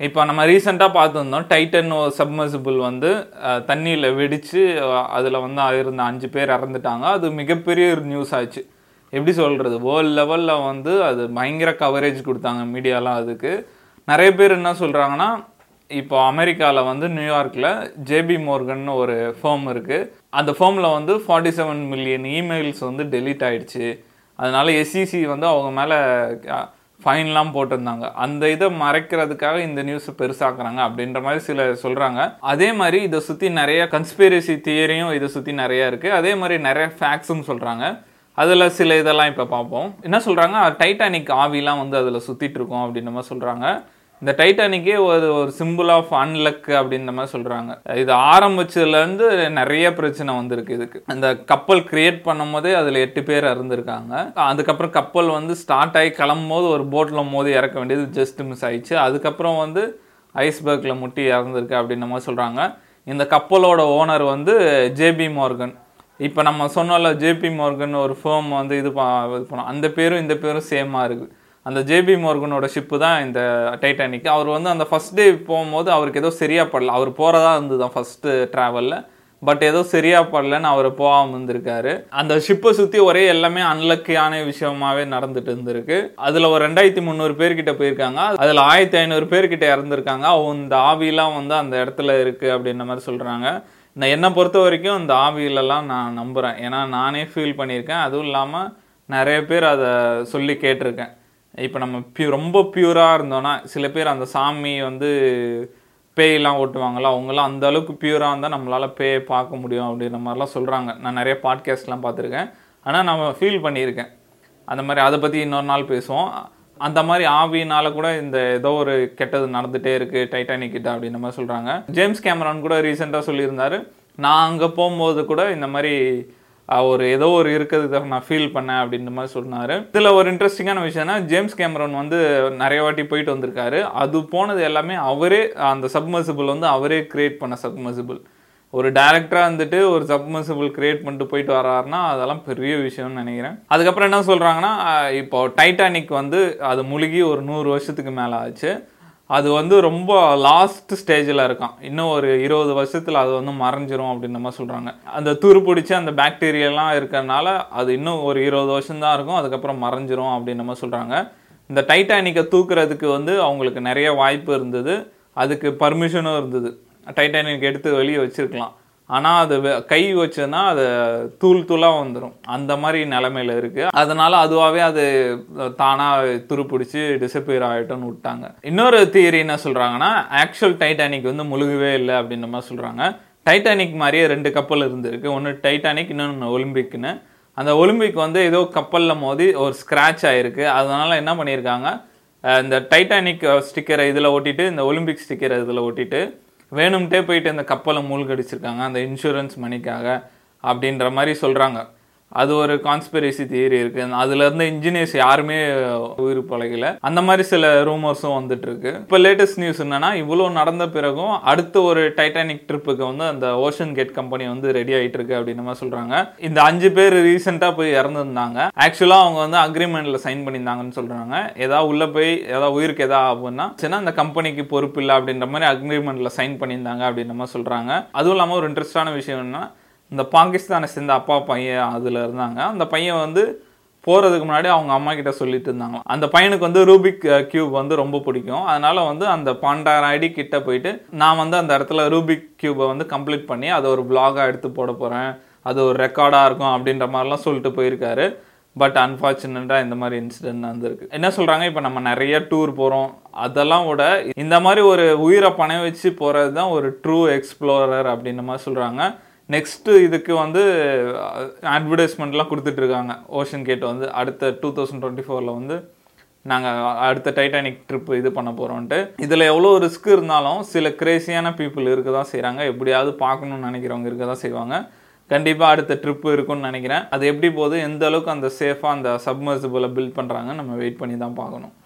இப்போ நம்ம ரீசெண்டாக பார்த்துருந்தோம் டைட்டன் சப்மர்சிபிள் வந்து தண்ணியில் வெடித்து அதில் வந்து இருந்த அஞ்சு பேர் இறந்துட்டாங்க. அது மிகப்பெரிய ஒரு நியூஸ் ஆச்சு. எப்படி சொல்கிறது வேர்ல்ட் லெவலில் வந்து அது பயங்கர கவரேஜ் கொடுத்தாங்க மீடியாலாம் அதுக்கு. நிறைய பேர் என்ன சொல்கிறாங்கன்னா இப்போ அமெரிக்காவில் வந்து நியூயார்க்கில் ஜேபி மோர்கன் ஒரு ஃபேம் இருக்குது அந்த ஃபேமில் வந்து ஃபார்ட்டி செவன் மில்லியன் இமெயில்ஸ் வந்து டெலீட் ஆகிடுச்சு அதனால் எஸ்இசி வந்து அவங்க மேலே ஃபைன்லாம் போட்டிருந்தாங்க. அந்த இதை மறைக்கிறதுக்காக இந்த நியூஸை பெருசாக்குறாங்க அப்படின்ற மாதிரி சில சொல்கிறாங்க அதே மாதிரி இதை சுற்றி நிறைய கன்ஸ்பிரசி தியரியும் இதை சுற்றி நிறைய இருக்குது அதே மாதிரி நிறைய ஃபேக்ஸும் சொல்கிறாங்க அதில் சில இதெல்லாம் இப்போ பார்ப்போம். என்ன சொல்கிறாங்க டைட்டானிக் ஆவிலாம் வந்து அதில் சுற்றிட்டு இருக்கோம் அப்படின்ற மாதிரி சொல்கிறாங்க இந்த டைட்டானிக்கே ஒரு ஒரு சிம்பிள் ஆஃப் அன்லக் அப்படின்ற மாதிரி சொல்கிறாங்க இது ஆரம்பிச்சதுலேருந்து நிறைய பிரச்சனை வந்திருக்கு இதுக்கு. அந்த கப்பல் கிரியேட் பண்ணும் போதே அதில் எட்டு பேர் இறந்துருக்காங்க. அதுக்கப்புறம் கப்பல் வந்து ஸ்டார்ட் ஆகி கிளம்பும் போது ஒரு போட்டில் மோதி இறக்க வேண்டியது ஜஸ்ட் மிஸ் ஆயிடுச்சு. அதுக்கப்புறம் வந்து ஐஸ்பர்க்கில் முட்டி இறந்துருக்கு அப்படின்ற மாதிரி சொல்கிறாங்க இந்த கப்பலோட ஓனர் வந்து ஜேபி மார்கன் இப்போ நம்ம சொன்னோம்ல ஜேபி மார்கன் ஒரு ஃபேம் வந்து இது பா இது பண்ணோம். அந்த பேரும் இந்த பேரும் சேமாக இருக்குது அந்த ஜேபி மோர்கனோட ஷிப்பு தான் இந்த டைட்டானிக் அவர் வந்து அந்த ஃபஸ்ட் டே போகும்போது அவருக்கு ஏதோ சரியாக படல. அவர் போகிறதா இருந்ததுதான் ஃபஸ்ட்டு ட்ராவலில் பட் ஏதோ சரியாக படலன்னு அவர் போகாமல் இருந்திருக்காரு. அந்த ஷிப்பை சுற்றி ஒரே எல்லாமே அன்லக்கியான விஷயமாவே நடந்துட்டு இருந்திருக்கு. அதில் ஒரு ரெண்டாயிரத்தி முந்நூறு பேர்கிட்ட போயிருக்காங்க. அதில் ஆயிரத்தி ஐநூறு பேர்கிட்ட இறந்துருக்காங்க. அவங்க இந்த ஆவிலாம் வந்து அந்த இடத்துல இருக்குது அப்படின்ற மாதிரி சொல்கிறாங்க நான் என்னை பொறுத்த வரைக்கும் இந்த ஆவியிலலாம் நான் நம்புகிறேன் ஏன்னா நானே ஃபீல் பண்ணியிருக்கேன். அதுவும் இல்லாமல் நிறைய பேர் அதை சொல்லி கேட்டிருக்கேன். இப்போ நம்ம பியூ ரொம்ப பியூராக இருந்தோன்னா சில பேர் அந்த சாமி வந்து பேயெல்லாம் ஓட்டுவாங்களா அவங்களாம் அந்த அளவுக்கு பியூராக இருந்தால் நம்மளால் பேயை பார்க்க முடியும் அப்படின்ற மாதிரிலாம் சொல்கிறாங்க நான் நிறைய பாட்காஸ்ட்லாம் பார்த்துருக்கேன். ஆனால் நம்ம ஃபீல் பண்ணியிருக்கேன். அந்த மாதிரி அதை பற்றி இன்னொரு நாள் பேசுவோம். அந்த மாதிரி ஆவினால் கூட இந்த ஏதோ ஒரு கெட்டது நடந்துகிட்டே இருக்குது டைட்டானிக் கிட்ட அப்படின்ற மாதிரி சொல்கிறாங்க ஜேம்ஸ் கேமரான் கூட ரீசெண்டாக சொல்லியிருந்தாரு. நான் அங்கே போகும்போது கூட இந்த மாதிரி ஒரு ஏதோ ஒரு இருக்கிறது நான் ஃபீல் பண்ணேன் அப்படின்ற மாதிரி சொன்னார். இதில் ஒரு இன்ட்ரெஸ்டிங்கான விஷயம்னா ஜேம்ஸ் கேமரன் வந்து நிறைய வாட்டி போயிட்டு வந்திருக்காரு. அது போனது எல்லாமே அவரே அந்த சப்மர்சிபிள் வந்து அவரே கிரியேட் பண்ண சப்மர்சிபிள் ஒரு டேரக்டராக வந்துட்டு ஒரு சப்மர்சிபிள் கிரியேட் பண்ணிட்டு போயிட்டு வராருன்னா அதெல்லாம் பெரிய விஷயம்னு நினைக்கிறேன். அதுக்கப்புறம் என்ன சொல்கிறாங்கன்னா இப்போ டைட்டானிக் வந்து அது முழுகி ஒரு நூறு வருஷத்துக்கு மேலே ஆச்சு. அது வந்து ரொம்ப லாஸ்ட் ஸ்டேஜில் இருக்கான். இன்னும் ஒரு இருபது வருஷத்தில் அது வந்து மறைஞ்சிரும் அப்படின்ற மாதிரி சொல்கிறாங்க அந்த துரு பிடிச்சி அந்த பாக்டீரியெல்லாம் இருக்கிறதுனால அது இன்னும் ஒரு இருபது வருஷம்தான் இருக்கும். அதுக்கப்புறம் மறைஞ்சிரும் அப்படின்ற மாதிரி சொல்கிறாங்க இந்த டைட்டானிக்கை தூக்குறதுக்கு வந்து அவங்களுக்கு நிறைய வாய்ப்பு இருந்தது. அதுக்கு பர்மிஷனும் இருந்தது. டைட்டானிக் எடுத்து வெளியே வச்சுருக்கலாம். ஆனால் அது கை வச்சதுன்னா அது தூள் தூளாக வந்துடும் அந்த மாதிரி நிலமையில இருக்குது அதனால் அதுவாகவே அது தானாக துருப்பிடிச்சு டிசப்பியர் ஆகிட்டோன்னு விட்டாங்க. இன்னொரு தியரி என்ன சொல்கிறாங்கன்னா ஆக்சுவல் டைட்டானிக் வந்து முழுகவே இல்லை அப்படின்ற மாதிரி சொல்கிறாங்க டைட்டானிக் மாதிரியே ரெண்டு கப்பல் இருந்திருக்கு. ஒன்று டைட்டானிக் இன்னொன்று ஒலிம்பிக்னு அந்த ஒலிம்பிக் வந்து ஏதோ கப்பலில் மோதி ஒரு ஸ்க்ராட்ச் ஆகிருக்கு அதனால் என்ன பண்ணியிருக்காங்க இந்த டைட்டானிக் ஸ்டிக்கரை இதில் ஒட்டிட்டு இந்த ஒலிம்பிக் ஸ்டிக்கரை இதில் ஒட்டிட்டு வேணும்ட்டே போயிட்டு இந்த கப்பலை மூழ்கடிச்சிருக்காங்க. அந்த இன்சூரன்ஸ் மணிக்காக அப்படின்ற மாதிரி சொல்கிறாங்க அது ஒரு கான்ஸ்பிரசி தியரி இருக்குது அதுல இருந்து இன்ஜினியர்ஸ் யாருமே உயிர் பழகல. அந்த மாதிரி சில ரூமர்ஸும் வந்துட்டு இருக்கு. இப்போ லேட்டஸ்ட் நியூஸ் என்னன்னா இவ்வளோ நடந்த பிறகும் அடுத்த ஒரு டைட்டானிக் ட்ரிப்புக்கு வந்து அந்த ஓஷன் கேட் கம்பெனி வந்து ரெடி ஆகிட்டு இருக்கு அப்படின்னு மாதிரி சொல்றாங்க. இந்த அஞ்சு பேர் ரீசெண்டா போய் இறந்துருந்தாங்க. ஆக்சுவலாக அவங்க வந்து அக்ரிமெண்ட்ல சைன் பண்ணியிருந்தாங்கன்னு சொல்றாங்க. ஏதாவது உள்ள போய் ஏதாவது உயிருக்கு ஏதாவது ஆகும்னா சின்ன அந்த கம்பெனிக்கு பொறுப்பு இல்லை அப்படின்ற மாதிரி அக்ரிமெண்ட்ல சைன் பண்ணியிருந்தாங்க அப்படின்ற மாதிரி சொல்றாங்க. அதுவும் இல்லாமல் ஒரு இன்ட்ரெஸ்டான விஷயம் என்ன இந்த பாகிஸ்தானை சேர்ந்த அப்பா பையன் அதில் இருந்தாங்க. அந்த பையன் வந்து போகிறதுக்கு முன்னாடி அவங்க அம்மா கிட்ட சொல்லிட்டு இருந்தாங்க. அந்த பையனுக்கு வந்து ரூபிக் கியூப் வந்து ரொம்ப பிடிக்கும். அதனால வந்து அந்த பன்னெண்டாயிரம் ஐடி கிட்ட போயிட்டு நான் வந்து அந்த இடத்துல ரூபிக் கியூபை வந்து கம்ப்ளீட் பண்ணி அதை ஒரு பிளாகாக எடுத்து போட போகிறேன் அது ஒரு ரெக்கார்டாக இருக்கும் அப்படின்ற மாதிரிலாம் சொல்லிட்டு போயிருக்காரு. பட் அன்ஃபார்ச்சுனேட்டாக இந்த மாதிரி இன்சிடென்ட் வந்திருக்கு என்ன சொல்கிறாங்க இப்போ நம்ம நிறைய டூர் போகிறோம் அதெல்லாம் விட இந்த மாதிரி ஒரு உயிரை பணம் வச்சு போகிறது தான் ஒரு ட்ரூ எக்ஸ்ப்ளோரர் அப்படின்ற மாதிரி சொல்கிறாங்க நெக்ஸ்ட்டு இதுக்கு வந்து அட்வர்டைஸ்மெண்ட்லாம் கொடுத்துட்ருக்காங்க. ஓஷன் கேட் வந்து அடுத்த டூ தௌசண்ட் டுவெண்ட்டி ஃபோரில் வந்து நாங்கள் அடுத்த டைட்டானிக் ட்ரிப் இது பண்ண போகிறோன்ட்டு இதில் எவ்வளோ ரிஸ்க் இருந்தாலும் சில கிரேசியான பீப்புள் இருக்க தான் செய்கிறாங்க எப்படியாவது பார்க்கணுன்னு நினைக்கிறவங்க இருக்க தான் செய்வாங்க. கண்டிப்பாக அடுத்த ட்ரிப்பு இருக்குன்னு நினைக்கிறேன். அது எப்படி போகுது? எந்த அளவுக்கு அந்த சேஃபாக அந்த சப்மர்சிபிளை பில்ட் பண்ணுறாங்க நம்ம வெயிட் பண்ணி தான் பார்க்கணும்.